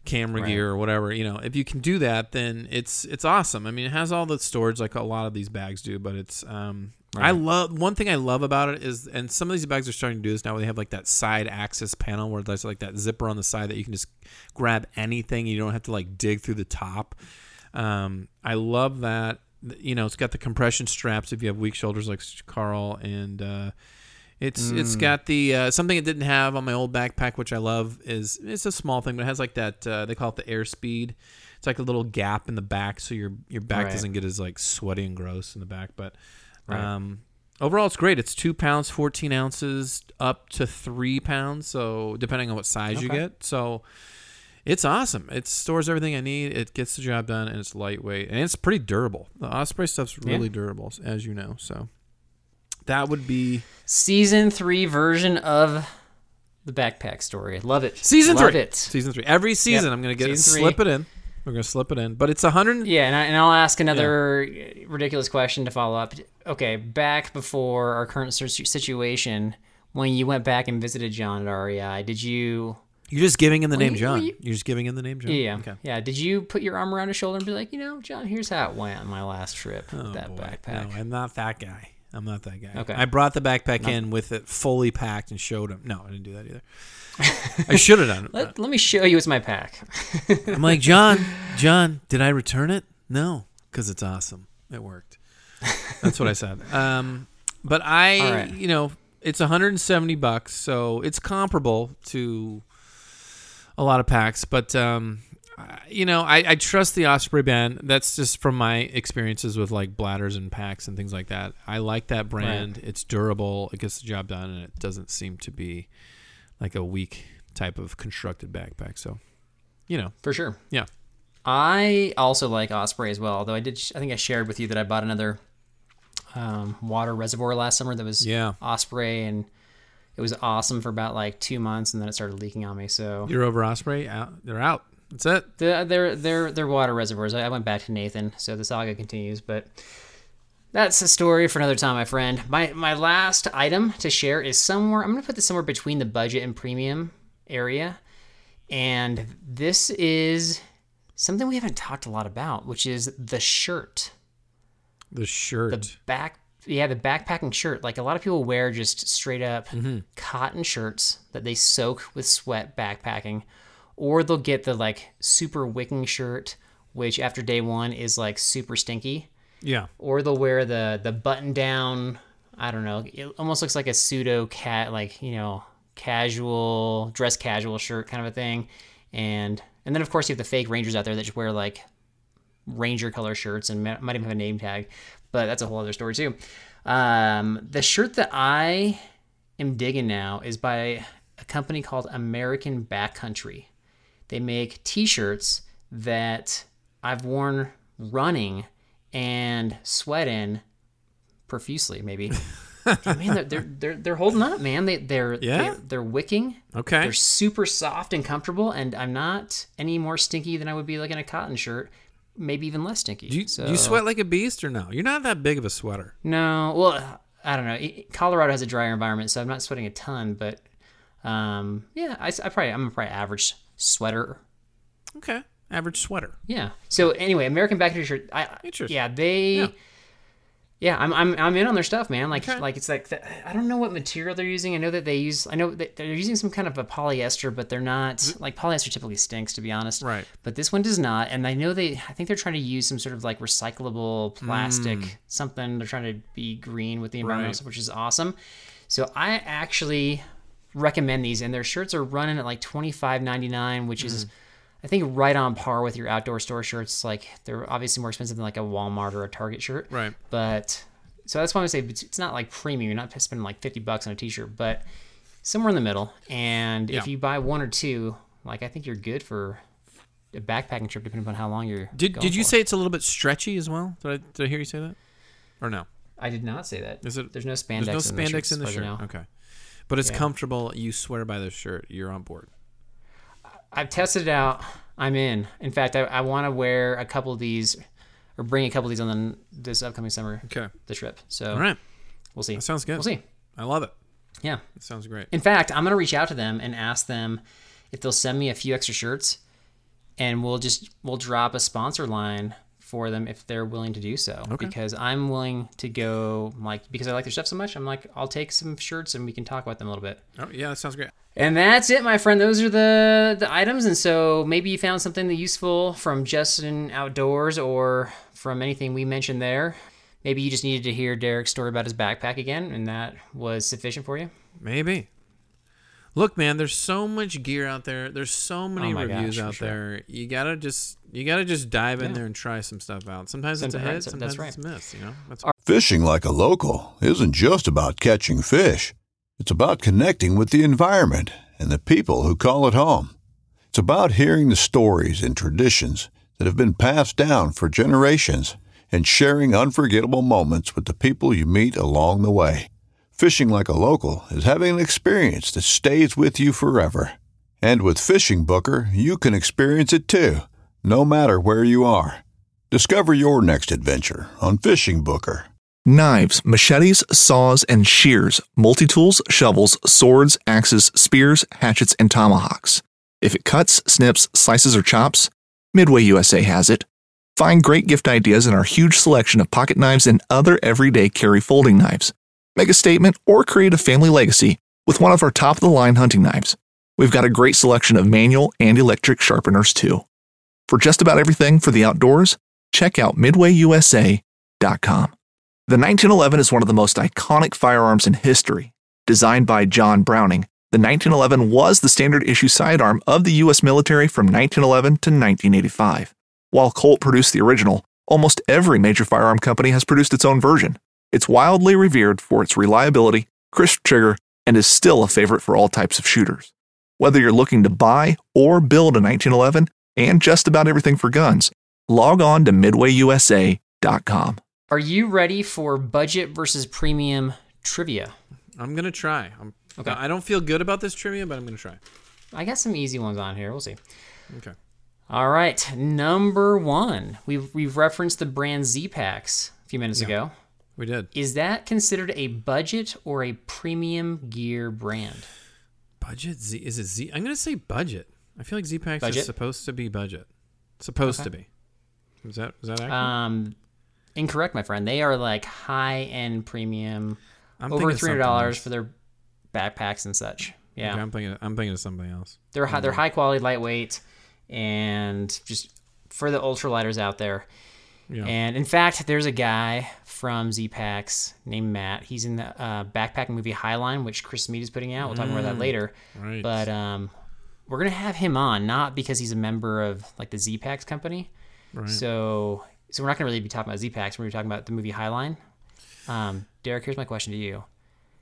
camera Right. gear or whatever you know if you can do that then it's it's awesome i mean it has all the storage like a lot of these bags do but it's um i love one thing i love about it is and some of these bags are starting to do this now where they have like that side access panel where there's like that zipper on the side that you can just grab anything you don't have to like dig through the top um i love that you know, it's got the compression straps if you have weak shoulders like Carl, and uh, it's it's got the uh, something it didn't have on my old backpack, which I love. Is it's a small thing, but it has like that uh, they call it the airspeed. It's like a little gap in the back, so your your back Right. doesn't get as like sweaty and gross in the back. But Right. um, overall, it's great. It's two pounds, fourteen ounces, up to three pounds. So depending on what size you get, so it's awesome. It stores everything I need. It gets the job done, and it's lightweight and it's pretty durable. The Osprey stuff's Yeah. really durable, as you know. So that would be Season three version of the backpack story. Love it. season Love three. it. Season three. Every season, Yep. I'm gonna get Season three. slip it in. We're gonna slip it in, but it's a hundred. Yeah, and, I, and I'll ask another uh, ridiculous question to follow up. Okay, back before our current situation, when you went back and visited John at REI, did you? You're just giving him the name you- John. you- You're just giving him the name John. Yeah, Okay. yeah. Did you put your arm around his shoulder and be like, you know, John, here's how it went on my last trip Oh, with that boy. backpack? No, I'm not that guy. I'm not that guy. Okay. I brought the backpack in with it fully packed and showed him. No, I didn't do that either. I should have done it. Let, let me show you it's my pack. (laughs) I'm like, John, John, did I return it? No, because it's awesome. It worked. That's what I said. (laughs) Um, but I, right. you know, it's 170 bucks, so it's comparable to a lot of packs. But um, you know, I, I trust the Osprey band. That's just from my experiences with like bladders and packs and things like that. I like that brand. It's durable. It gets the job done, and it doesn't seem to be like a weak type of constructed backpack. So, you know, For sure. yeah. I also like Osprey as well, although I did. I think I shared with you that I bought another um, water reservoir last summer that was Yeah. Osprey, and it was awesome for about like two months, and then it started leaking on me. So You're over Osprey. Out. They're out. That's it. the, they're they're they're water reservoirs. I went back to Nathan, so the saga continues, but. That's a story for another time, my friend. My my last item to share is somewhere. I'm gonna put this somewhere between the budget and premium area, and this is something we haven't talked a lot about, which is the shirt. The shirt. the back yeah the backpacking shirt like a lot of people wear just straight up mm-hmm. cotton shirts that they soak with sweat backpacking or they'll get the like super wicking shirt which after day one is like super stinky yeah. or they'll wear the the button down i don't know it almost looks like a pseudo cat like you know casual dress casual shirt kind of a thing. And and then of course you have the fake rangers out there that just wear like ranger color shirts and might even have a name tag but that's a whole other story too. Um, the shirt that i am digging now is by a company called american backcountry. They make t-shirts that i've worn running and sweat in profusely maybe And man they're, they're they're they're holding up man they they're Yeah? they're, they're wicking Okay. they're super soft and comfortable and i'm not any more stinky than i would be like in a cotton shirt maybe even less stinky Do you, so you sweat like a beast or no? You're not that big of a sweater. no well i don't know colorado has a drier environment so i'm not sweating a ton but um yeah i, I probably i'm a probably average sweater Okay. Average sweater. Yeah. So anyway, American Backcountry shirt. I, Interesting. Yeah, they. Yeah. Yeah. I'm, I'm I'm in on their stuff, man. Like Okay. like it's like the, I don't know what material they're using. I know that they use I know that they're using some kind of a polyester, but they're not like polyester typically stinks to be honest. Right. But this one does not, and I know they I think they're trying to use some sort of like recyclable plastic something. They're trying to be green with the environment, Mm. Right. which is awesome. So I actually recommend these, and their shirts are running at like twenty five ninety nine, which is Mm-hmm. I think right on par with your outdoor store shirts. Like they're obviously more expensive than like a Walmart or a Target shirt. Right. But so that's why I say it's, not like premium. You're not spending like fifty bucks on a T-shirt, but somewhere in the middle. And if you buy one or two, like I think you're good for a backpacking trip, depending on how long you're. Did Did you for. say it's a little bit stretchy as well? Did I, did I hear you say that? Or no? I did not say that. Is it? There's no spandex. There's no in the spandex in the shirt. Okay. But it's Yeah. comfortable. You swear by the shirt. You're on board. I've tested it out. I'm in. In fact, I, I want to wear a couple of these, or bring a couple of these on the, this upcoming summer, Okay. the trip. So All right. we'll see. That sounds good. We'll see. I love it. Yeah. It sounds great. In fact, I'm gonna reach out to them and ask them if they'll send me a few extra shirts, and we'll just we'll drop a sponsor line for them if they're willing to do so. Okay. Because I'm willing to go like because I like their stuff so much. I'm like I'll take some shirts and we can talk about them a little bit. Oh, yeah, that sounds great. And that's it, my friend. Those are the the items. And so maybe you found something useful from Justin Outdoors or from anything we mentioned there. Maybe you just needed to hear Derek's story about his backpack again, and that was sufficient for you. Maybe. Look, man, there's so much gear out there. There's so many Oh reviews gosh, out sure. there. You gotta just you gotta just dive in there and try some stuff out. Sometimes it's a hit, that's sometimes right. it's a miss. You know, that's Fishing like a local isn't just about catching fish. It's about connecting with the environment and the people who call it home. It's about hearing the stories and traditions that have been passed down for generations and sharing unforgettable moments with the people you meet along the way. Fishing like a local is having an experience that stays with you forever. And with Fishing Booker, you can experience it too, no matter where you are. Discover your next adventure on Fishing Booker. Knives, machetes, saws, and shears, multi tools, shovels, swords, axes, spears, hatchets, and tomahawks. If it cuts, snips, slices, or chops, Midway USA has it. Find great gift ideas in our huge selection of pocket knives and other everyday carry folding knives. Make a statement or create a family legacy with one of our top of the line hunting knives. We've got a great selection of manual and electric sharpeners too. For just about everything for the outdoors, check out midwayusa.com. The 1911 is one of the most iconic firearms in history. Designed by John Browning, the 1911 was the standard issue sidearm of the U.S. military from 1911 to 1985. While Colt produced the original, almost every major firearm company has produced its own version. It's wildly revered for its reliability, crisp trigger, and is still a favorite for all types of shooters. Whether you're looking to buy or build a 1911 and just about everything for guns, log on to midwayusa.com. Are you ready for budget versus premium trivia? I'm gonna try. I'm, Okay. I don't feel good about this trivia, but I'm gonna try. I got some easy ones on here. We'll see. Okay. All right, number one. We've we've referenced the brand Z Packs a few minutes ago. We did. Is that considered a budget or a premium gear brand? Budget Z is it Z? I'm gonna say budget. I feel like Z Packs Budget? is supposed to be budget. Supposed Okay. to be. Is that is that accurate? Um, incorrect, my friend. They are like high end premium, I'm over three hundred dollars for their backpacks and such. Yeah, Okay, I'm thinking. I'm thinking of somebody else. they're high, they're high quality, lightweight, and just for the ultralighters out there. Yeah. And in fact, there's a guy from Z Packs named Matt. He's in the uh, backpacking movie Highline, which Chris Mead is putting out. We'll talk more about that later. right. But um, we're gonna have him on, not because he's a member of like the Z Packs company. Right. So, so we're not gonna really be talking about Z Packs. We're gonna be talking about the movie Highline. Um, Derek, here's my question to you.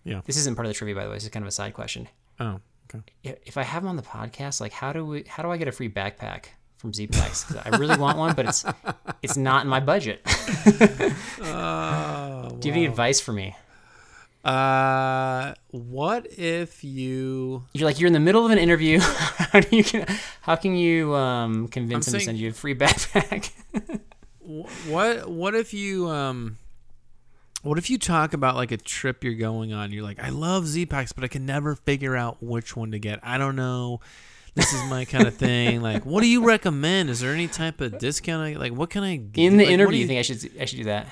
Yeah. This isn't part of the trivia, by the way. This is kind of a side question. oh. Okay. If I have him on the podcast, like how do we? How do I get a free backpack from Z Packs? 'Cause I really want one, but it's it's not in my budget. Oh. (laughs) Do you have any advice for me? Uh, what if you? You're like you're in the middle of an interview. (laughs) how do you? How can you um, convince I'm him to send you a free backpack? What what if you um? What if you talk about like a trip you're going on? You're like, I love Z packs, but I can never figure out which one to get. I don't know. This is my kind of thing. Like, what do you recommend? Is there any type of discount? I, like, what can I get? in the like, interview, you you think I should I should do that?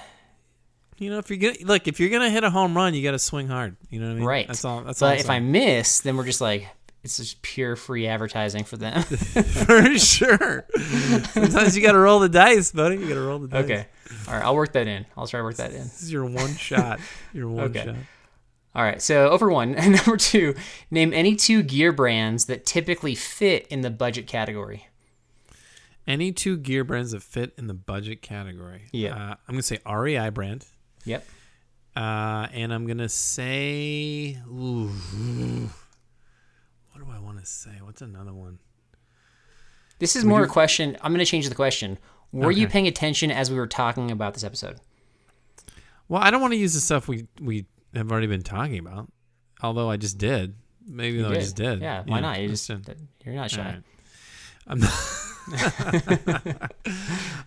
You know, if you're gonna like, if you're gonna hit a home run, you got to swing hard. You know what I mean? Right. That's all. That's all. But if I miss, then we're just like it's just pure free advertising for them. (laughs) for sure. Sometimes you got to roll the dice, buddy. You got to roll the dice. okay. All right, I'll work that in. I'll try to work that in. This is your one shot. Your one (laughs) Okay. shot. All right. So over one (laughs) and number two, name any two gear brands that typically fit in the budget category. Any two gear brands that fit in the budget category. Yeah. Uh, I'm gonna say REI brand. Yep. Uh, and I'm gonna say, ooh, what do I want to say? What's another one? This is more a question. I'm going to change the question. Were you paying attention as we were talking about this episode? Well, I don't want to use the stuff we we have already been talking about. Although I just did. Maybe though I just did. Yeah. Why not? You just did. you're not shy. Right. I'm not. (laughs)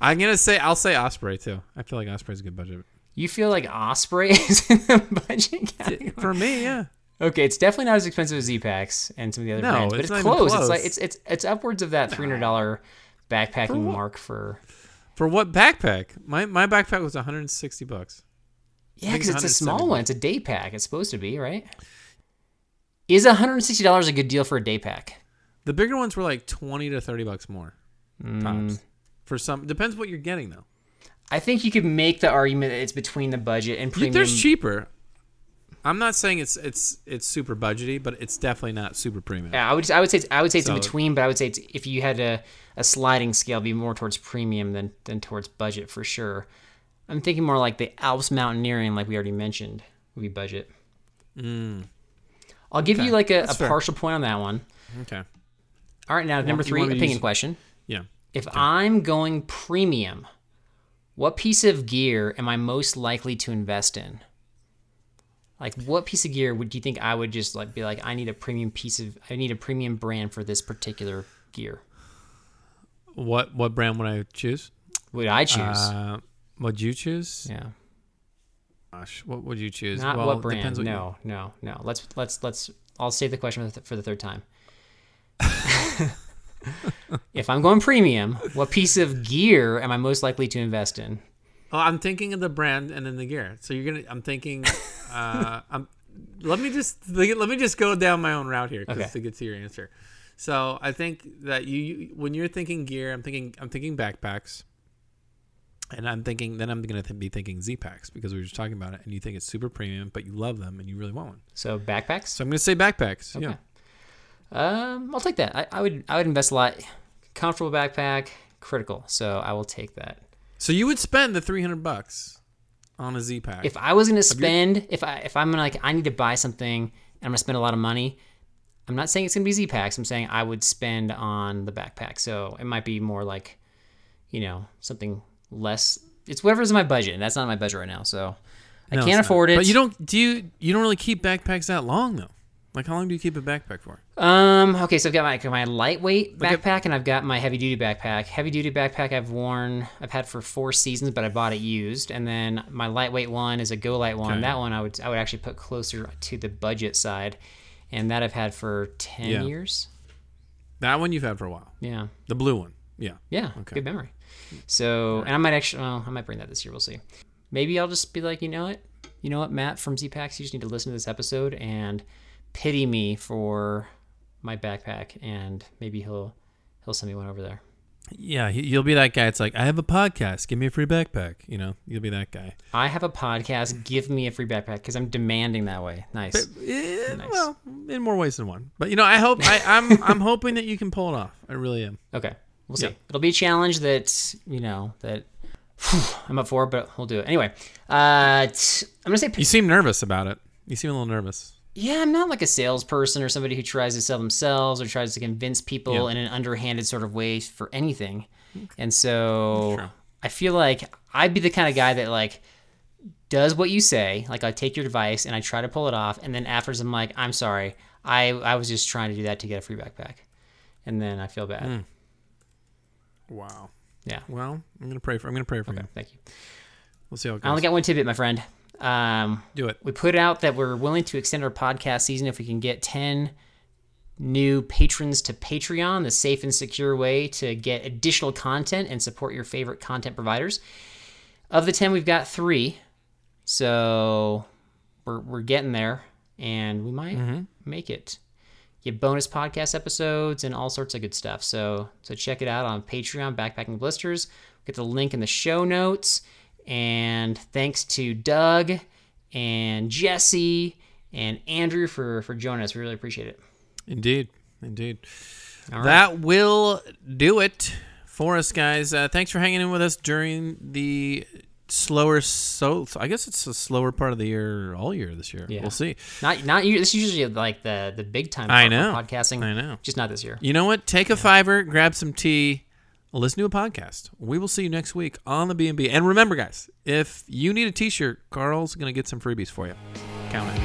I'm gonna say I'll say Osprey too. I feel like Osprey's a good budget You feel like Osprey (laughs) is in the budget category? for me. Yeah. Okay, it's definitely not as expensive as Z-Packs and some of the other No, brands, but it's it's, even close. It's like it's it's it's upwards of that three hundred dollar backpacking what? mark for For what backpack? My my backpack was 160 bucks. Yeah, because it's a small one. It's a day pack. It's supposed to be right. Is one hundred and sixty dollars a good deal for a day pack? The bigger ones were like 20 to 30 bucks more Mm. tops. For some, depends what you're getting though. I think you could make the argument that it's between the budget and premium. There's cheaper. I'm not saying it's it's it's super budgety, but it's definitely not super premium. Yeah, I would I would say it's, I would say it's in between, but I would say it's, if you had a, a sliding scale, be more towards premium than than towards budget for sure. I'm thinking more like the Alps mountaineering, like we already mentioned, would be budget. I'll give you like a, a Mm. Partial point on that one. Okay. All right, now number three, want me to opinion use- question. Yeah. If I'm going premium, what piece of gear am I most likely to invest in? Like, what piece of gear would you think I would just like be like, I need a premium piece of, I need a premium brand for this particular gear? What what brand would I choose? Would I choose? Uh, would you choose? yeah, Gosh, what would you choose? not well, what brand. what you- no, no, no. Let's let's let's. I'll save the question for the, for the third time. (laughs) if I'm going premium, what piece of gear am I most likely to invest in? Oh, I'm thinking of the brand and then the gear. So you're gonna. I'm thinking. (laughs) Uh, I'm. Let me just let me just go down my own route here 'cause Okay. to get to your answer. So I think that you, you when you're thinking gear, I'm thinking I'm thinking backpacks, and I'm thinking then I'm gonna th- be thinking Z packs because we were just talking about it, and you think it's super premium, but you love them and you really want one. So backpacks. So I'm gonna say backpacks. Yeah. Um, I'll take that. I, I would I would invest a lot. Comfortable backpack, critical. So I will take that. So you would spend the 300 bucks on a Z pack. If I was gonna spend, if I if I'm gonna like I need to buy something and I'm gonna spend a lot of money, I'm not saying it's gonna be Z packs. I'm saying I would spend on the backpack. So it might be more like, you know, something less. It's whatever's in my budget, and that's not in my budget right now. So I No, can't it's not. afford it. But you don't do you you don't really keep backpacks that long though. Like how long do you keep a backpack for? Um. Okay. So I've got my my lightweight backpack and I've got my heavy duty backpack. Heavy duty backpack I've worn. I've had for four seasons, but I bought it used. And then my lightweight one is a GoLite one. Okay. That one I would I would actually put closer to the budget side, and that I've had for ten Yeah. years. That one you've had for a while. Yeah. The blue one. Yeah. Yeah. Okay. Good memory. So, and I might actually, well, I might bring that this year. We'll see. Maybe I'll just be like, you know what, you know what, Matt from Z Packs, you just need to listen to this episode and pity me for my backpack, and maybe he'll he'll send me one over there. Yeah, you'll be that guy. It's like I have a podcast. Give me a free backpack. You know, you'll be that guy. I have a podcast. Give me a free backpack because I'm demanding that way. Nice. Eh, Nice. Well, in more ways than one. But you know, I hope I, I'm I'm hoping that you can pull it off. I really am. Okay, we'll see. Yeah. It'll be a challenge that you know that I'm up for, but we'll do it anyway. Uh, t- I'm gonna say You seem nervous about it. You seem a little nervous. Yeah, I'm not like a salesperson or somebody who tries to sell themselves or tries to convince people Yeah. in an underhanded sort of way for anything. And so Sure. I feel like I'd be the kind of guy that like does what you say, like I take your advice and I try to pull it off, and then afterwards I'm like, I'm sorry, I I was just trying to do that to get a free backpack, and then I feel bad. Wow. Yeah. Well, I'm gonna pray for. I'm gonna pray for Okay, you. thank you. We'll see how it I only got one tidbit, my friend. Um, Do it. we put out that we're willing to extend our podcast season if we can get 10 new patrons to Patreon, the safe and secure way to get additional content and support your favorite content providers. Of the 10, we've got three. So we're, we're getting there and we might make it. Get bonus podcast episodes and all sorts of good stuff. So so check it out on Patreon, Backpacking Blisters. Get the link in the show notes. And thanks to Doug and Jesse and Andrew for for joining us. We really appreciate it. Indeed. Indeed. All right. That will do it for us, guys. Uh, thanks for hanging in with us during the slower. So I guess it's a slower part of the year, all year this year. Yeah. We'll see. Not not you. This is usually like the the big time. I part for know. podcasting. I know. Just not this year. You know what? Take a fiver, grab some tea, listen to a podcast. We will see you next week on the B&B. And remember, guys, if you need a T-shirt, Carl's gonna get some freebies for you. Count it.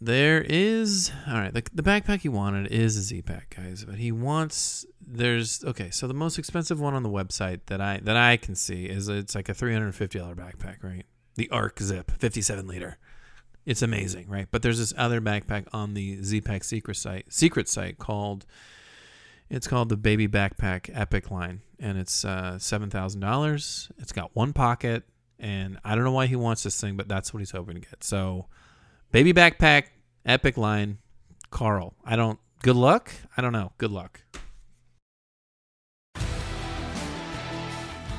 There is all right. The, the backpack he wanted is a Z pack, guys. But he wants there's okay. So the most expensive one on the website that I that I can see is it's like a three hundred fifty dollar backpack, right? The Arc Zip, fifty seven liter. It's amazing, right? But there's this other backpack on the Z pack secret site secret site called it's called the Baby Backpack Epic line, and it's uh, seven thousand dollars. It's got one pocket, and I don't know why he wants this thing, but that's what he's hoping to get. So, baby backpack, epic line, Carl. I don't. Good luck. I don't know. Good luck.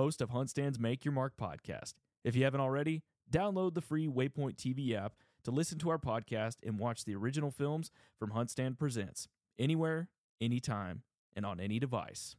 host of HuntStand's Make Your Mark podcast. If you haven't already, download the free Waypoint TV app to listen to our podcast and watch the original films from HuntStand Presents anywhere, anytime, and on any device.